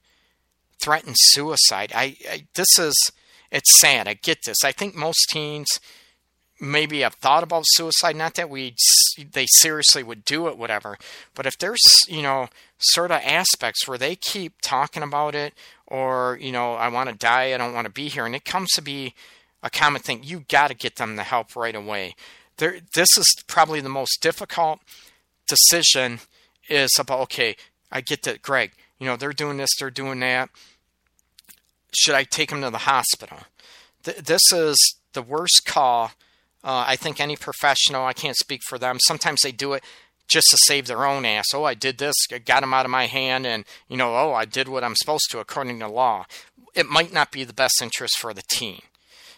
threatens suicide, I, I this is it's sad. I get this. I think most teens maybe have thought about suicide. Not that we they seriously would do it, whatever. But if there's you know sort of aspects where they keep talking about it, or you know I want to die, I don't want to be here, and it comes to be a common thing, you got to get them the help right away. There, this is probably the most difficult decision. Is about okay. I get that, Greg. You know they're doing this, they're doing that. Should I take him to the hospital? Th- this is the worst call uh, I think any professional, I can't speak for them, sometimes they do it just to save their own ass. Oh, I did this, I got him out of my hand, and, you know, oh, I did what I'm supposed to according to law. It might not be the best interest for the teen.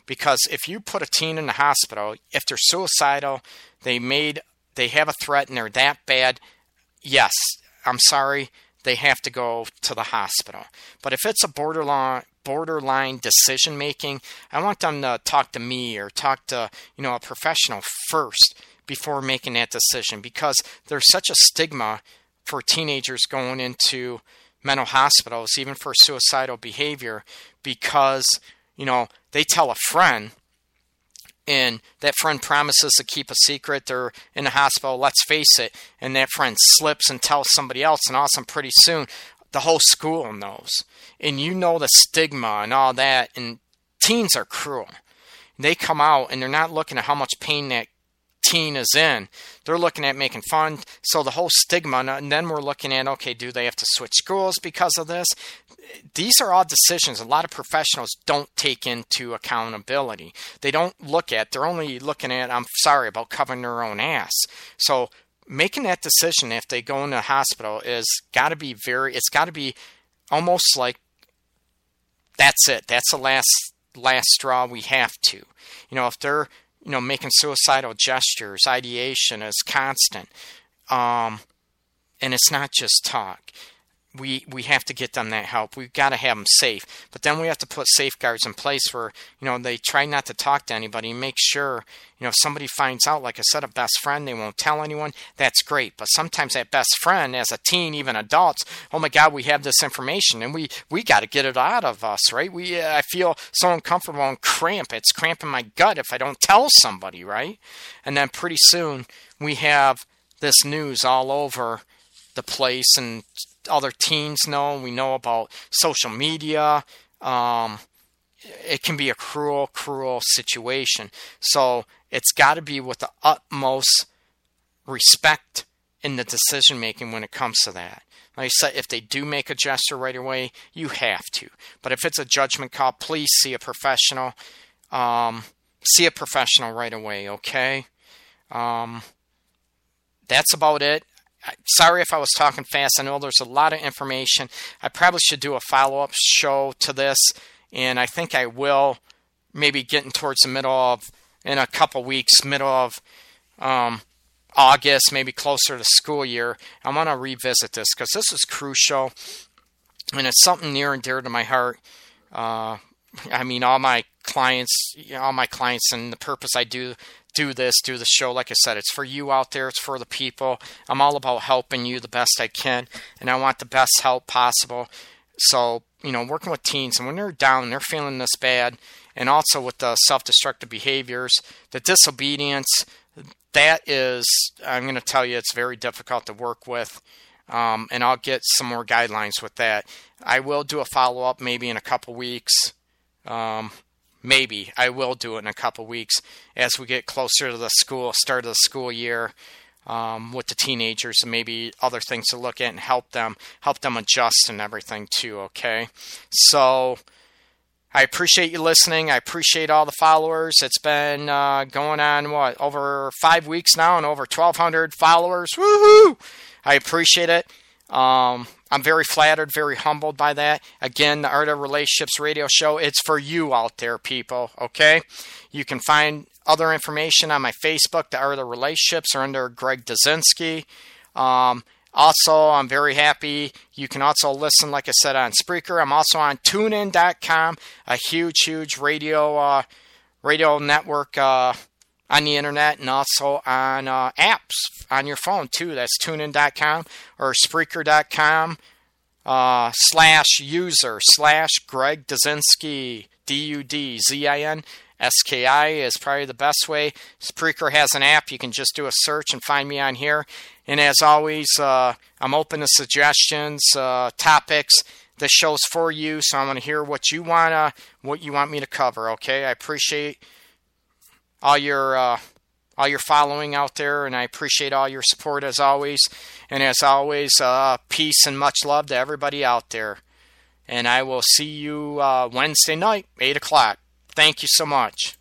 Because if you put a teen in the hospital, if they're suicidal, they made, they have a threat and they're that bad, yes, I'm sorry, they have to go to the hospital. But if it's a borderline borderline decision making, I want them to talk to me or talk to, you know, a professional first before making that decision because there's such a stigma for teenagers going into mental hospitals even for suicidal behavior because, you know, they tell a friend and that friend promises to keep a secret. They're in the hospital, let's face it, and that friend slips and tells somebody else, and all of a sudden, pretty soon, the whole school knows. And you know the stigma and all that, and teens are cruel. They come out and they're not looking at how much pain that teen is in. They're looking at making fun. So the whole stigma, uh, and then we're looking at okay, do they have to switch schools because of this? These are all decisions a lot of professionals don't take into accountability. They don't look at, they're only looking at, I'm sorry, about covering their own ass. So making that decision if they go into a hospital is got to be very, it's got to be almost like that's it. That's the last last straw. We have to. You know, if they're you know, making suicidal gestures, ideation is constant. Um, and it's not just talk. We we have to get them that help. We've got to have them safe. But then we have to put safeguards in place where you know they try not to talk to anybody. Make sure you know if somebody finds out, like I said, a best friend, they won't tell anyone. That's great. But sometimes that best friend, as a teen, even adults, oh my God, we have this information and we we got to get it out of us, right? We I feel so uncomfortable and cramp. It's cramping my gut if I don't tell somebody, right? And then pretty soon we have this news all over the place and other teens know. We know about social media. Um, it can be a cruel, cruel situation. So it's got to be with the utmost respect in the decision making when it comes to that. Like I said, if they do make a gesture right away, you have to. But if it's a judgment call, please see a professional. Um, see a professional right away, okay? Um, that's about it sorry if I was talking fast. I know there's a lot of information. I probably should do a follow up show to this, and I think I will. Maybe getting towards the middle of in a couple weeks, middle of um, August, maybe closer to school year. I want to revisit this because this is crucial, and it's something near and dear to my heart. Uh, I mean, all my clients, all my clients, and the purpose I do do this, do the show. Like I said, it's for you out there, it's for the people. I'm all about helping you the best I can, and I want the best help possible. So, you know, working with teens, and when they're down, they're feeling this bad, and also with the self destructive behaviors, the disobedience, that is, I'm going to tell you, it's very difficult to work with. Um, and I'll get some more guidelines with that. I will do a follow up maybe in a couple weeks. Um, maybe I will do it in a couple weeks as we get closer to the school start of the school year um, with the teenagers and maybe other things to look at and help them help them adjust and everything too. Okay, so. I appreciate you listening. I appreciate all the followers. It's been uh, going on what over five weeks now, and over 1,200 followers. Woohoo! I appreciate it. Um, I'm very flattered, very humbled by that. Again, the Art of Relationships radio show, it's for you out there, people, okay? You can find other information on my Facebook, The Art of Relationships, or under Greg Dazinski. Um, also, I'm very happy. You can also listen, like I said, on Spreaker. I'm also on TuneIn.com, a huge, huge radio uh, radio network uh, on the internet and also on uh, apps on your phone too. That's tunein.com or Spreaker.com uh, slash user slash Greg Dazinski D U D Z I N S K I is probably the best way. Spreaker has an app. You can just do a search and find me on here. And as always, uh, I'm open to suggestions, uh, topics. This show's for you, so I'm going to hear what you wanna, what you want me to cover. Okay, I appreciate all your uh, all your following out there, and I appreciate all your support as always. And as always, uh, peace and much love to everybody out there. And I will see you uh, Wednesday night, eight o'clock. Thank you so much.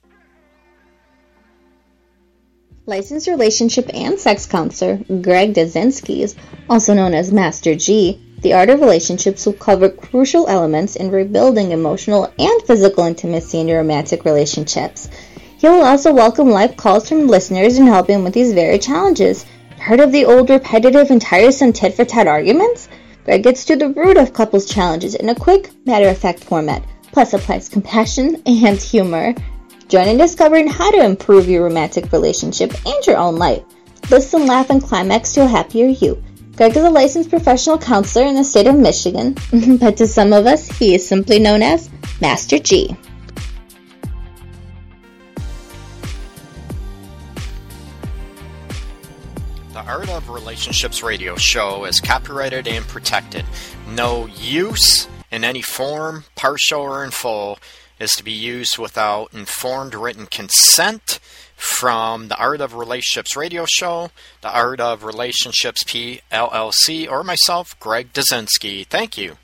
Licensed relationship and sex counselor Greg Dazinski, also known as Master G, the art of relationships will cover crucial elements in rebuilding emotional and physical intimacy in your romantic relationships. He will also welcome live calls from listeners and help him with these very challenges. Heard of the old repetitive and tiresome tit for tat arguments? Greg gets to the root of couples' challenges in a quick, matter of fact format, plus applies compassion and humor. Join in discovering how to improve your romantic relationship and your own life. Listen, laugh, and climax to a happier you. Greg is a licensed professional counselor in the state of Michigan, [laughs] but to some of us, he is simply known as Master G. Art of Relationships radio show is copyrighted and protected. No use in any form, partial or in full, is to be used without informed written consent from the Art of Relationships radio show, the Art of Relationships PLLC, or myself, Greg Dazinski. Thank you.